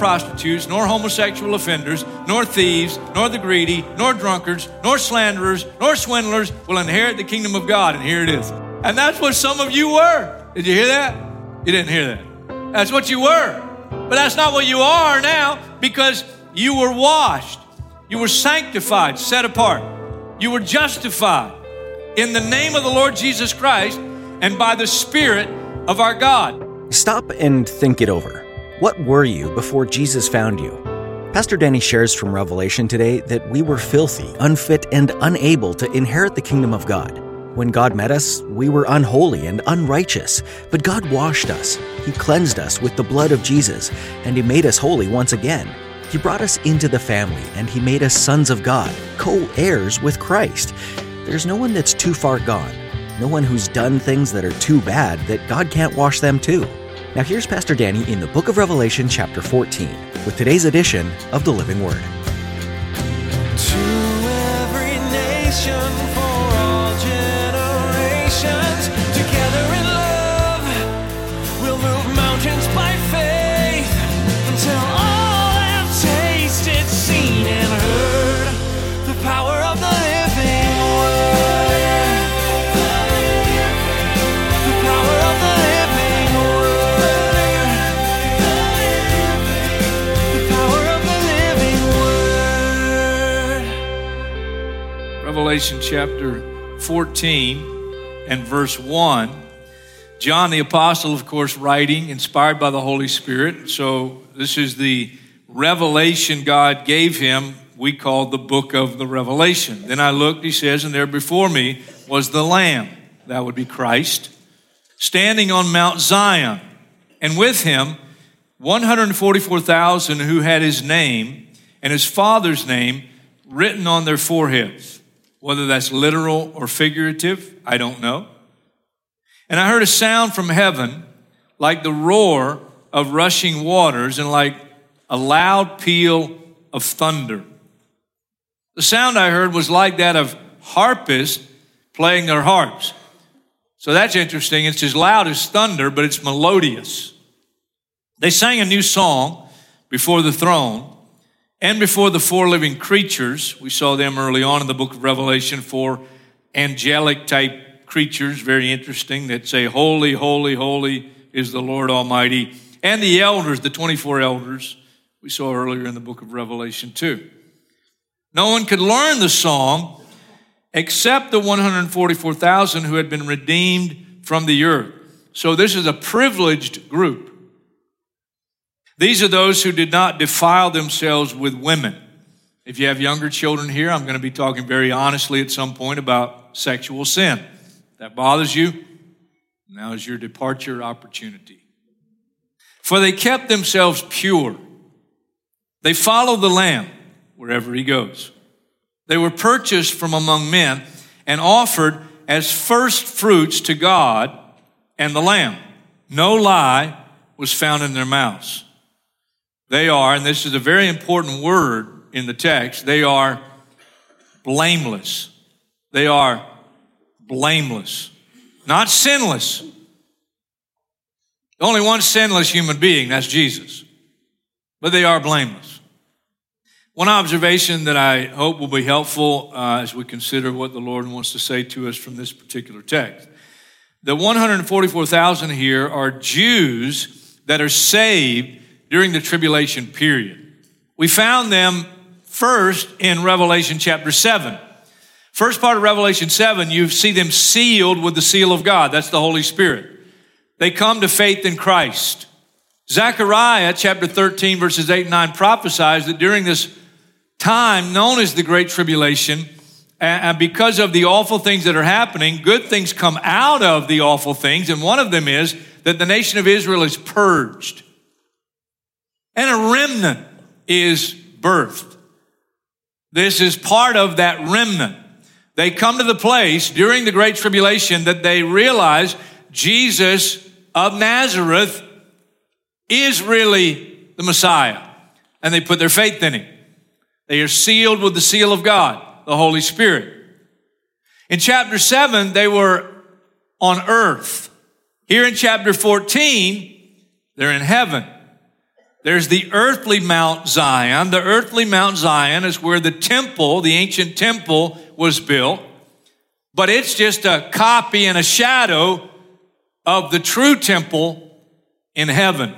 Prostitutes, nor homosexual offenders, nor thieves, nor the greedy, nor drunkards, nor slanderers, nor swindlers will inherit the kingdom of God. And here it is. And that's what some of you were. Did you hear that? You didn't hear that. That's what you were. But that's not what you are now because you were washed, you were sanctified, set apart, you were justified in the name of the Lord Jesus Christ and by the Spirit of our God. Stop and think it over. What were you before Jesus found you? Pastor Danny shares from Revelation today that we were filthy, unfit, and unable to inherit the kingdom of God. When God met us, we were unholy and unrighteous, but God washed us. He cleansed us with the blood of Jesus, and He made us holy once again. He brought us into the family, and He made us sons of God, co heirs with Christ. There's no one that's too far gone, no one who's done things that are too bad that God can't wash them too. Now, here's Pastor Danny in the book of Revelation, chapter 14, with today's edition of the Living Word. Revelation chapter 14 and verse 1. John the Apostle, of course, writing, inspired by the Holy Spirit. So, this is the revelation God gave him, we call the book of the Revelation. Then I looked, he says, and there before me was the Lamb, that would be Christ, standing on Mount Zion, and with him 144,000 who had his name and his father's name written on their foreheads. Whether that's literal or figurative, I don't know. And I heard a sound from heaven like the roar of rushing waters and like a loud peal of thunder. The sound I heard was like that of harpists playing their harps. So that's interesting. It's as loud as thunder, but it's melodious. They sang a new song before the throne and before the four living creatures. We saw them early on in the book of Revelation, four angelic type creatures, very interesting, that say, Holy, holy, holy is the Lord Almighty. And the elders, the 24 elders, we saw earlier in the book of Revelation, too. No one could learn the song except the 144,000 who had been redeemed from the earth. So this is a privileged group. These are those who did not defile themselves with women. If you have younger children here, I'm going to be talking very honestly at some point about sexual sin. If that bothers you, now is your departure opportunity. For they kept themselves pure. They followed the Lamb wherever he goes. They were purchased from among men and offered as first fruits to God and the Lamb. No lie was found in their mouths. They are, and this is a very important word in the text, they are blameless. They are blameless, not sinless. Only one sinless human being, that's Jesus. But they are blameless. One observation that I hope will be helpful uh, as we consider what the Lord wants to say to us from this particular text. The 144,000 here are Jews that are saved during the tribulation period. We found them first in Revelation chapter 7. First part of Revelation 7, you see them sealed with the seal of God. That's the Holy Spirit. They come to faith in Christ. Zechariah chapter 13, verses 8 and 9 prophesies that during this time known as the Great Tribulation, and because of the awful things that are happening, good things come out of the awful things. And one of them is that the nation of Israel is purged. And a remnant is birthed. This is part of that remnant. They come to the place during the Great Tribulation that they realize Jesus of Nazareth is really the Messiah. And they put their faith in him. They are sealed with the seal of God, the Holy Spirit. In chapter 7, they were on earth. Here in chapter 14, they're in heaven. There's the earthly Mount Zion. The earthly Mount Zion is where the temple, the ancient temple, was built. But it's just a copy and a shadow of the true temple in heaven.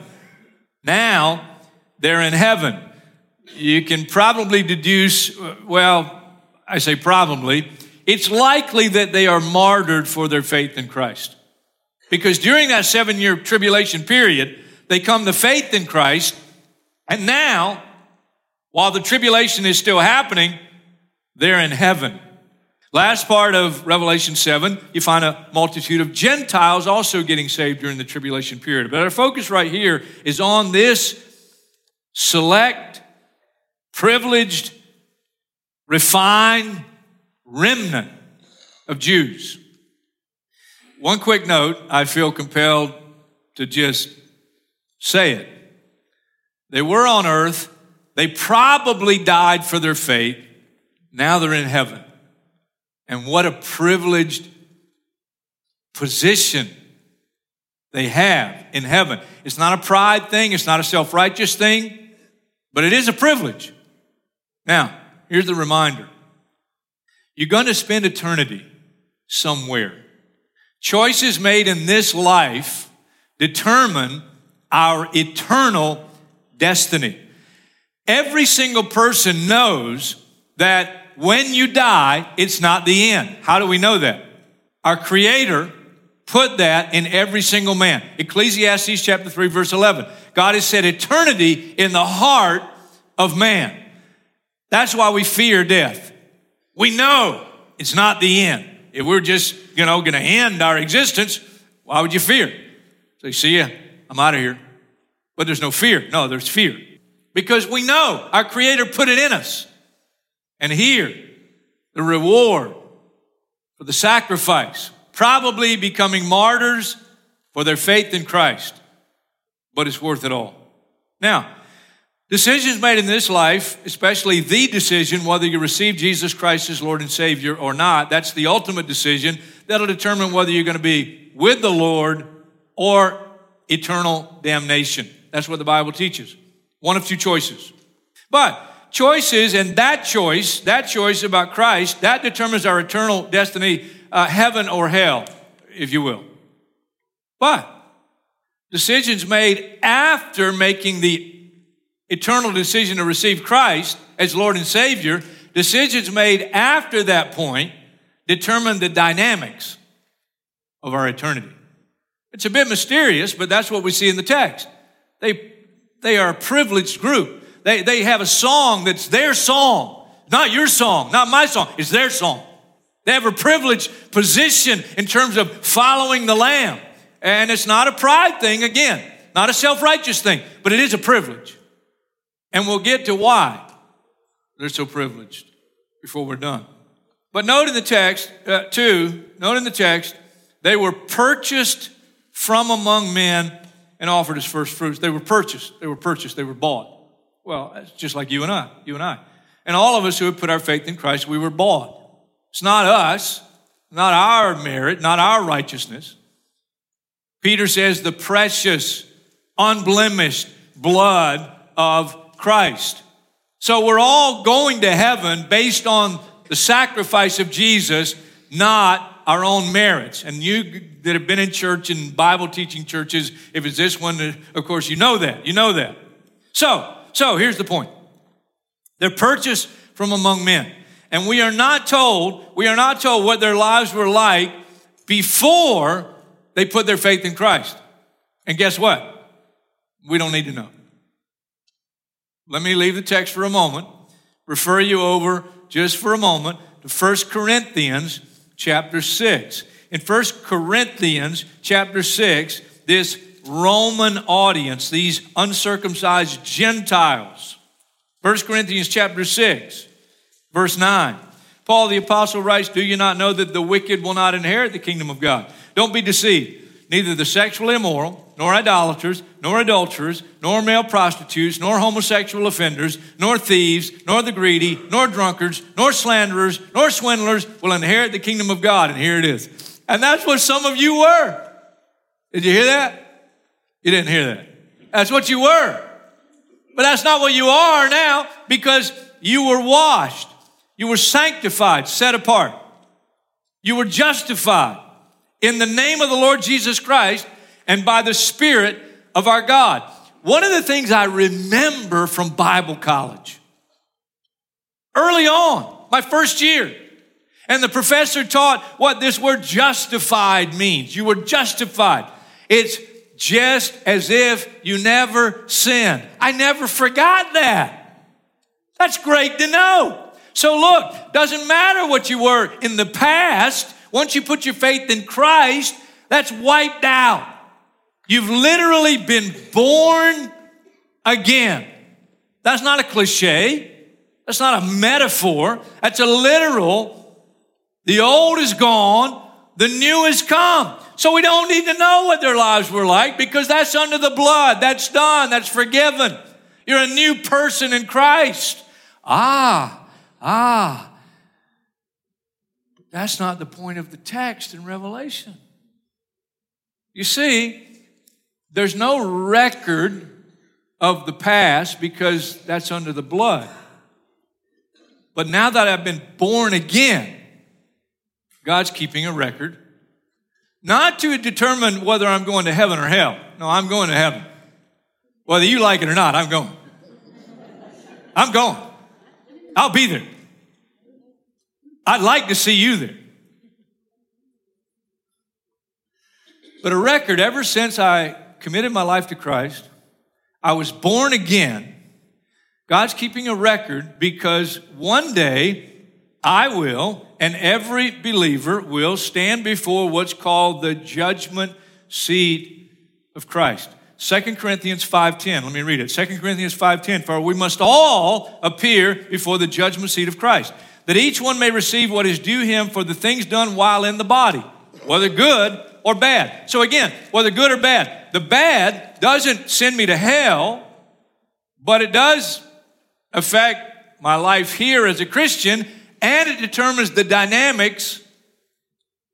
Now, they're in heaven. You can probably deduce, well, I say probably, it's likely that they are martyred for their faith in Christ. Because during that seven year tribulation period, they come to faith in Christ, and now, while the tribulation is still happening, they're in heaven. Last part of Revelation 7, you find a multitude of Gentiles also getting saved during the tribulation period. But our focus right here is on this select, privileged, refined remnant of Jews. One quick note, I feel compelled to just say it. They were on earth. They probably died for their faith. Now they're in heaven. And what a privileged position they have in heaven. It's not a pride thing, it's not a self righteous thing, but it is a privilege. Now, here's the reminder you're going to spend eternity somewhere. Choices made in this life determine our eternal destiny. Every single person knows that when you die, it's not the end. How do we know that? Our Creator put that in every single man. Ecclesiastes chapter 3, verse 11. God has set eternity in the heart of man. That's why we fear death. We know it's not the end. If we're just, you know, going to end our existence, why would you fear? So you see, I'm out of here. But there's no fear. No, there's fear. Because we know our Creator put it in us. And here, the reward for the sacrifice, probably becoming martyrs for their faith in Christ, but it's worth it all. Now, decisions made in this life, especially the decision whether you receive Jesus Christ as Lord and Savior or not, that's the ultimate decision that'll determine whether you're going to be with the Lord or eternal damnation. That's what the Bible teaches. One of two choices. But choices, and that choice, that choice about Christ, that determines our eternal destiny, uh, heaven or hell, if you will. But decisions made after making the eternal decision to receive Christ as Lord and Savior, decisions made after that point determine the dynamics of our eternity. It's a bit mysterious, but that's what we see in the text. They, they are a privileged group. They, they have a song that's their song, not your song, not my song. It's their song. They have a privileged position in terms of following the Lamb. And it's not a pride thing, again, not a self righteous thing, but it is a privilege. And we'll get to why they're so privileged before we're done. But note in the text, uh, too, note in the text, they were purchased from among men and offered as first fruits. They were purchased. They were purchased. They were bought. Well, it's just like you and I, you and I. And all of us who have put our faith in Christ, we were bought. It's not us, not our merit, not our righteousness. Peter says the precious, unblemished blood of Christ. So we're all going to heaven based on the sacrifice of Jesus, not our own merits. And you that have been in church and Bible teaching churches, if it's this one, uh, of course, you know that. You know that. So, so here's the point. They're purchased from among men. And we are not told, we are not told what their lives were like before they put their faith in Christ. And guess what? We don't need to know. Let me leave the text for a moment, refer you over just for a moment to 1 Corinthians chapter 6. In 1 Corinthians chapter 6, this Roman audience, these uncircumcised Gentiles, 1 Corinthians chapter 6, verse 9. Paul the apostle writes, Do you not know that the wicked will not inherit the kingdom of God? Don't be deceived. Neither the sexually immoral, nor idolaters, nor adulterers, nor male prostitutes, nor homosexual offenders, nor thieves, nor the greedy, nor drunkards, nor slanderers, nor swindlers will inherit the kingdom of God. And here it is. And that's what some of you were. Did you hear that? You didn't hear that. That's what you were. But that's not what you are now because you were washed. You were sanctified, set apart. You were justified in the name of the Lord Jesus Christ and by the Spirit of our God. One of the things I remember from Bible college, early on, my first year, and the professor taught what this word justified means. You were justified. It's just as if you never sinned. I never forgot that. That's great to know. So look, doesn't matter what you were in the past. Once you put your faith in Christ, that's wiped out. You've literally been born again. That's not a cliche. That's not a metaphor. That's a literal. The old is gone. The new has come. So we don't need to know what their lives were like because that's under the blood. That's done. That's forgiven. You're a new person in Christ. Ah, ah. That's not the point of the text in Revelation. You see, there's no record of the past because that's under the blood. But now that I've been born again, God's keeping a record not to determine whether I'm going to heaven or hell. No, I'm going to heaven. Whether you like it or not, I'm going. I'm going. I'll be there. I'd like to see you there. But a record ever since I committed my life to Christ, I was born again. God's keeping a record because one day I will, and every believer will stand before what's called the judgment seat of Christ. 2 Corinthians 5:10. Let me read it. 2 Corinthians 5:10. For we must all appear before the judgment seat of Christ, that each one may receive what is due him for the things done while in the body, whether good or bad. So again, whether good or bad. The bad doesn't send me to hell, but it does affect my life here as a Christian and it determines the dynamics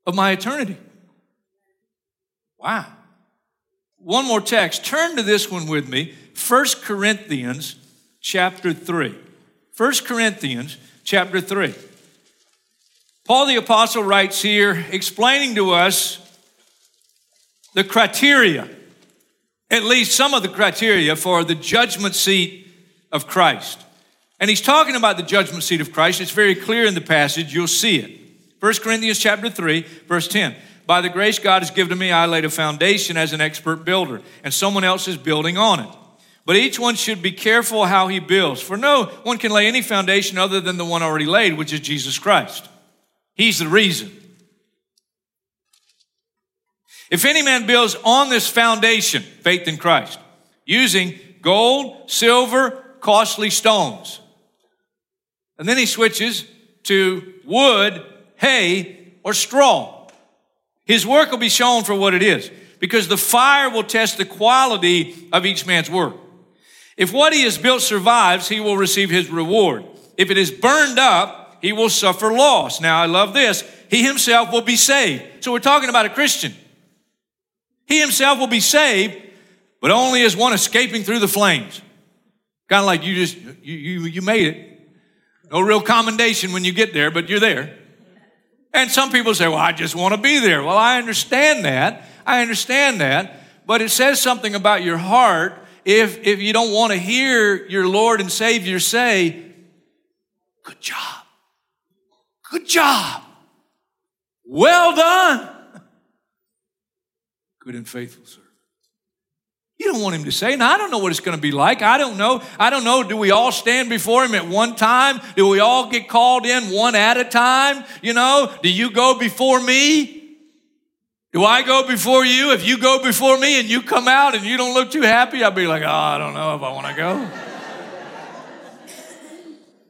of my eternity. Wow. One more text. Turn to this one with me. 1 Corinthians chapter 3. 1 Corinthians chapter 3. Paul the Apostle writes here, explaining to us the criteria, at least some of the criteria for the judgment seat of Christ. And he's talking about the judgment seat of Christ. It's very clear in the passage. You'll see it. 1 Corinthians chapter 3, verse 10. By the grace God has given to me, I laid a foundation as an expert builder, and someone else is building on it. But each one should be careful how he builds, for no one can lay any foundation other than the one already laid, which is Jesus Christ. He's the reason. If any man builds on this foundation, faith in Christ, using gold, silver, costly stones, and then he switches to wood, hay, or straw. His work will be shown for what it is because the fire will test the quality of each man's work. If what he has built survives, he will receive his reward. If it is burned up, he will suffer loss. Now, I love this. He himself will be saved. So we're talking about a Christian. He himself will be saved, but only as one escaping through the flames. Kind of like you just, you, you, you made it. No real commendation when you get there, but you're there. And some people say, well, I just want to be there. Well, I understand that. I understand that. But it says something about your heart if, if you don't want to hear your Lord and Savior say, good job. Good job. Well done. Good and faithful servant. You don't want him to say, now I don't know what it's going to be like. I don't know. I don't know. Do we all stand before him at one time? Do we all get called in one at a time? You know, do you go before me? Do I go before you? If you go before me and you come out and you don't look too happy, I'll be like, oh, I don't know if I want to go.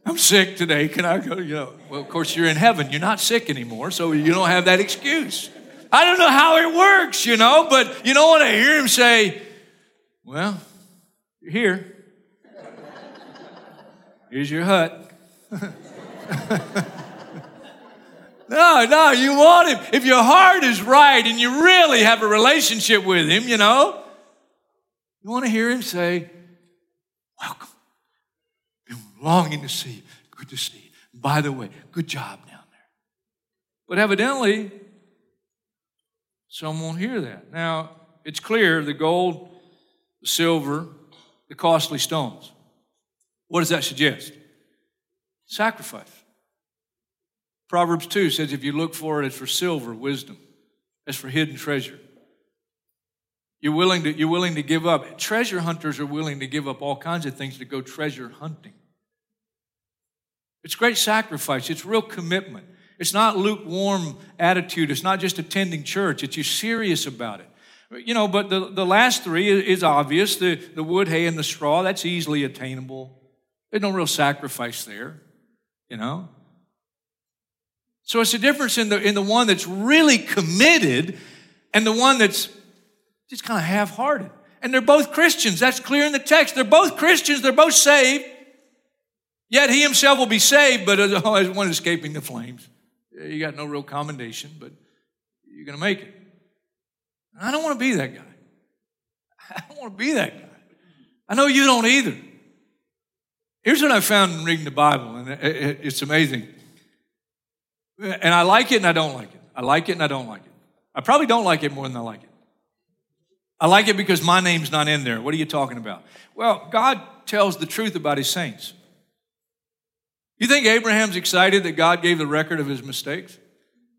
I'm sick today. Can I go? You know, well, of course, you're in heaven. You're not sick anymore, so you don't have that excuse. I don't know how it works, you know, but you don't want to hear him say, Well, you're here. Here's your hut. no, no, you want him. If your heart is right and you really have a relationship with him, you know, you want to hear him say, Welcome. Been longing to see you. Good to see you. By the way, good job down there. But evidently, some won't hear that. Now, it's clear the gold, the silver, the costly stones. What does that suggest? Sacrifice. Proverbs 2 says if you look for it, it's for silver, wisdom. It's for hidden treasure. You're willing to, you're willing to give up. Treasure hunters are willing to give up all kinds of things to go treasure hunting. It's great sacrifice. It's real commitment. It's not lukewarm attitude. It's not just attending church. It's you're serious about it. You know, but the, the last three is obvious. The, the wood, hay, and the straw, that's easily attainable. There's no real sacrifice there, you know. So it's a difference in the, in the one that's really committed and the one that's just kind of half hearted. And they're both Christians. That's clear in the text. They're both Christians. They're both saved. Yet he himself will be saved, but as one escaping the flames. You got no real commendation, but you're going to make it. I don't want to be that guy. I don't want to be that guy. I know you don't either. Here's what I found in reading the Bible, and it's amazing. And I like it and I don't like it. I like it and I don't like it. I probably don't like it more than I like it. I like it because my name's not in there. What are you talking about? Well, God tells the truth about his saints. You think Abraham's excited that God gave the record of his mistakes?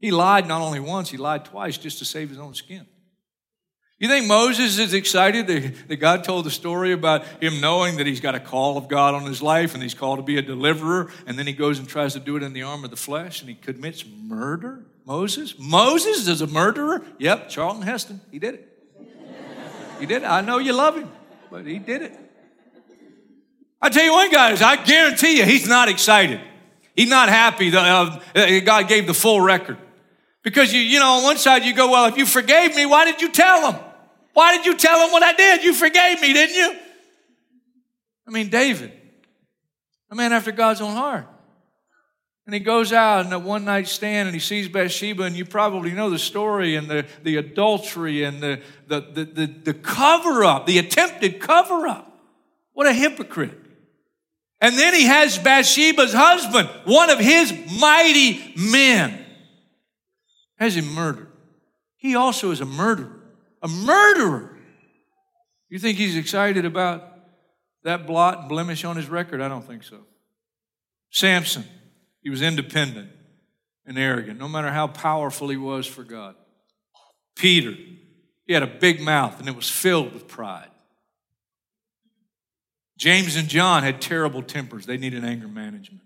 He lied not only once, he lied twice just to save his own skin. You think Moses is excited that, that God told the story about him knowing that he's got a call of God on his life and he's called to be a deliverer, and then he goes and tries to do it in the arm of the flesh and he commits murder? Moses? Moses is a murderer? Yep, Charlton Heston. He did it. He did it. I know you love him, but he did it. I tell you one, guys, I guarantee you he's not excited. He's not happy that uh, God gave the full record. Because you, you know, on one side you go, well, if you forgave me, why did you tell him? Why did you tell him what I did? You forgave me, didn't you? I mean, David, a man after God's own heart. And he goes out in a one night stand and he sees Bathsheba, and you probably know the story and the, the adultery and the, the, the, the, the cover up, the attempted cover up. What a hypocrite. And then he has Bathsheba's husband, one of his mighty men, has him murdered. He also is a murderer. A murderer. You think he's excited about that blot and blemish on his record? I don't think so. Samson, he was independent and arrogant, no matter how powerful he was for God. Peter, he had a big mouth and it was filled with pride. James and John had terrible tempers. They needed anger management.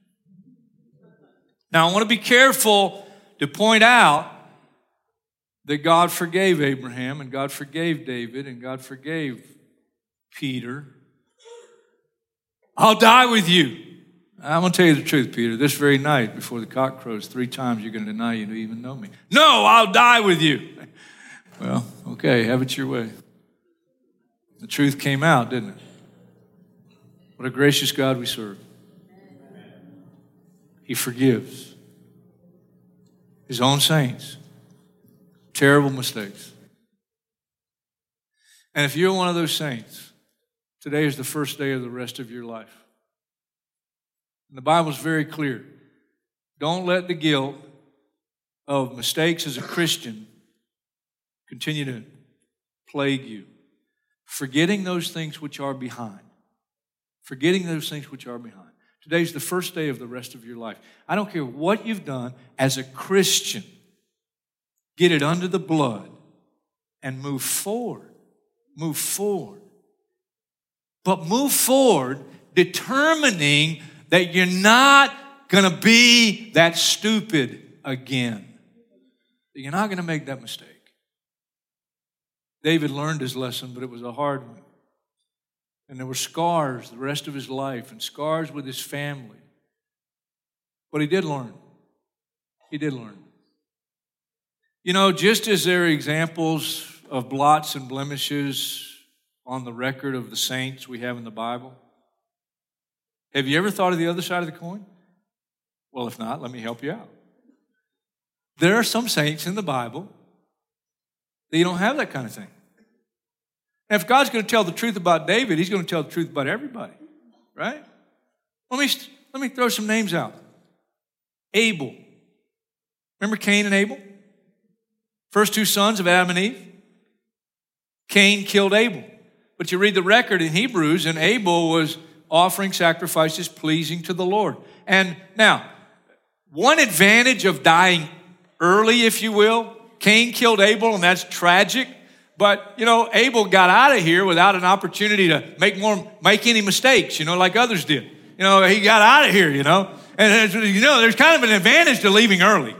Now, I want to be careful to point out that God forgave Abraham and God forgave David and God forgave Peter. I'll die with you. I'm going to tell you the truth, Peter. This very night, before the cock crows, three times you're going to deny you to even know me. No, I'll die with you. Well, okay, have it your way. The truth came out, didn't it? What a gracious God we serve. He forgives his own saints. Terrible mistakes. And if you're one of those saints, today is the first day of the rest of your life. And the Bible's very clear. Don't let the guilt of mistakes as a Christian continue to plague you. Forgetting those things which are behind forgetting those things which are behind. Today's the first day of the rest of your life. I don't care what you've done as a Christian, get it under the blood and move forward. Move forward. But move forward determining that you're not going to be that stupid again. You're not going to make that mistake. David learned his lesson, but it was a hard one. And there were scars the rest of his life and scars with his family. But he did learn. He did learn. You know, just as there are examples of blots and blemishes on the record of the saints we have in the Bible, have you ever thought of the other side of the coin? Well, if not, let me help you out. There are some saints in the Bible that you don't have that kind of thing. And if God's going to tell the truth about David, he's going to tell the truth about everybody, right? Let me, let me throw some names out. Abel. Remember Cain and Abel? First two sons of Adam and Eve. Cain killed Abel. But you read the record in Hebrews, and Abel was offering sacrifices pleasing to the Lord. And now, one advantage of dying early, if you will, Cain killed Abel, and that's tragic. But you know, Abel got out of here without an opportunity to make more, make any mistakes. You know, like others did. You know, he got out of here. You know, and you know, there's kind of an advantage to leaving early.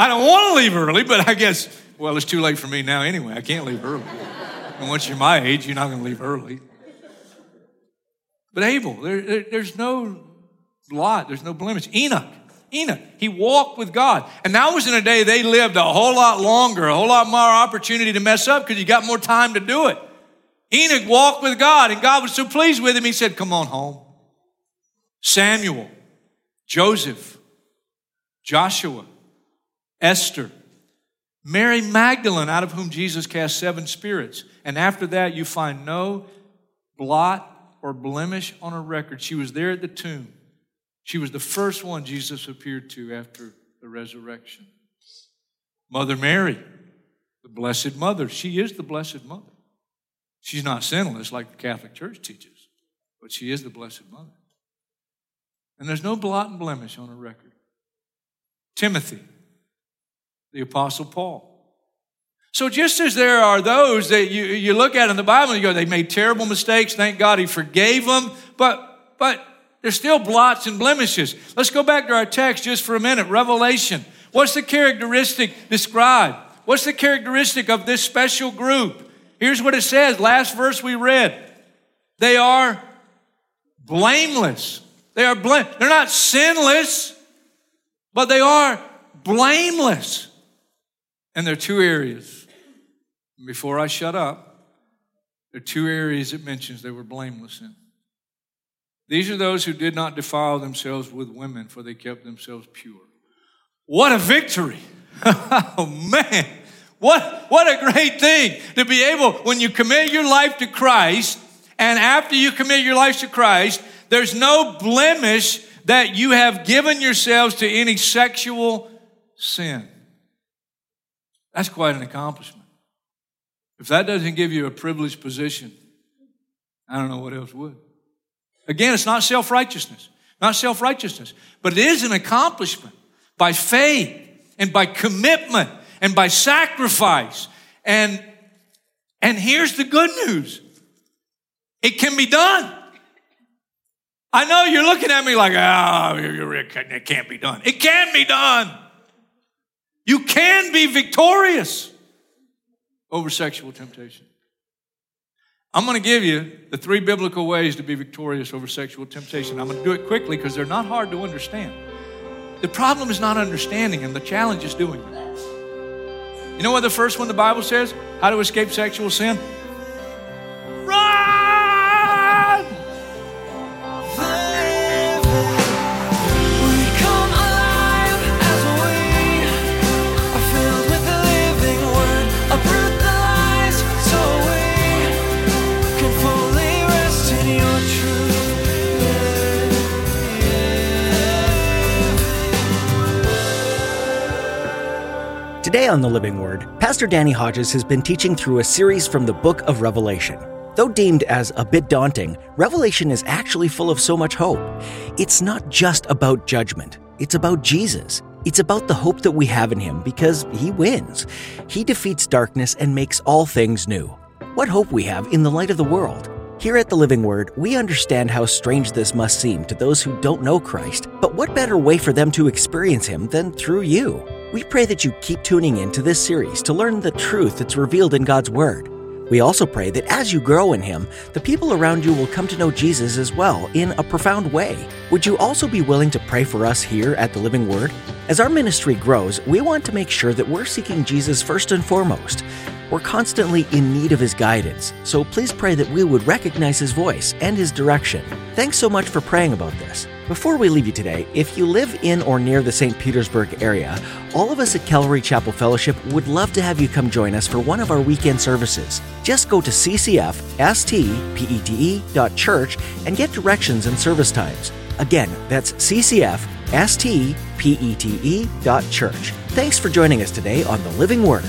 I don't want to leave early, but I guess, well, it's too late for me now anyway. I can't leave early. And once you're my age, you're not going to leave early. But Abel, there, there, there's no lot, there's no blemish. Enoch, Enoch, he walked with God. And that was in a day they lived a whole lot longer, a whole lot more opportunity to mess up because you got more time to do it. Enoch walked with God, and God was so pleased with him, he said, Come on home. Samuel, Joseph, Joshua, Esther, Mary Magdalene, out of whom Jesus cast seven spirits. And after that, you find no blot or blemish on her record. She was there at the tomb. She was the first one Jesus appeared to after the resurrection. Mother Mary, the Blessed Mother. She is the Blessed Mother. She's not sinless like the Catholic Church teaches, but she is the Blessed Mother. And there's no blot and blemish on her record. Timothy, the Apostle Paul. So just as there are those that you, you look at in the Bible and you go, they made terrible mistakes, thank God he forgave them, but, but there's still blots and blemishes. Let's go back to our text just for a minute. Revelation. What's the characteristic described? What's the characteristic of this special group? Here's what it says. Last verse we read. They are blameless. They are blame. They're not sinless, but they are blameless. And there are two areas. Before I shut up, there are two areas it mentions they were blameless in. These are those who did not defile themselves with women, for they kept themselves pure. What a victory! oh man, what, what a great thing to be able, when you commit your life to Christ, and after you commit your life to Christ, there's no blemish that you have given yourselves to any sexual sin. That's quite an accomplishment. If that doesn't give you a privileged position, I don't know what else would. Again, it's not self righteousness, not self righteousness, but it is an accomplishment by faith and by commitment and by sacrifice. And, and here's the good news it can be done. I know you're looking at me like, oh, it can't be done. It can be done. You can be victorious over sexual temptation. I'm going to give you the three biblical ways to be victorious over sexual temptation. I'm going to do it quickly because they're not hard to understand. The problem is not understanding them, the challenge is doing it. You know what the first one the Bible says? How to escape sexual sin? Today on The Living Word, Pastor Danny Hodges has been teaching through a series from the book of Revelation. Though deemed as a bit daunting, Revelation is actually full of so much hope. It's not just about judgment, it's about Jesus. It's about the hope that we have in Him because He wins. He defeats darkness and makes all things new. What hope we have in the light of the world. Here at the Living Word, we understand how strange this must seem to those who don't know Christ, but what better way for them to experience Him than through you? We pray that you keep tuning in to this series to learn the truth that's revealed in God's Word. We also pray that as you grow in Him, the people around you will come to know Jesus as well in a profound way. Would you also be willing to pray for us here at the Living Word? As our ministry grows, we want to make sure that we're seeking Jesus first and foremost. We're constantly in need of His guidance, so please pray that we would recognize His voice and His direction. Thanks so much for praying about this. Before we leave you today, if you live in or near the St. Petersburg area, all of us at Calvary Chapel Fellowship would love to have you come join us for one of our weekend services. Just go to ccfstpete.church and get directions and service times. Again, that's ccfstpete.church. Thanks for joining us today on The Living Word.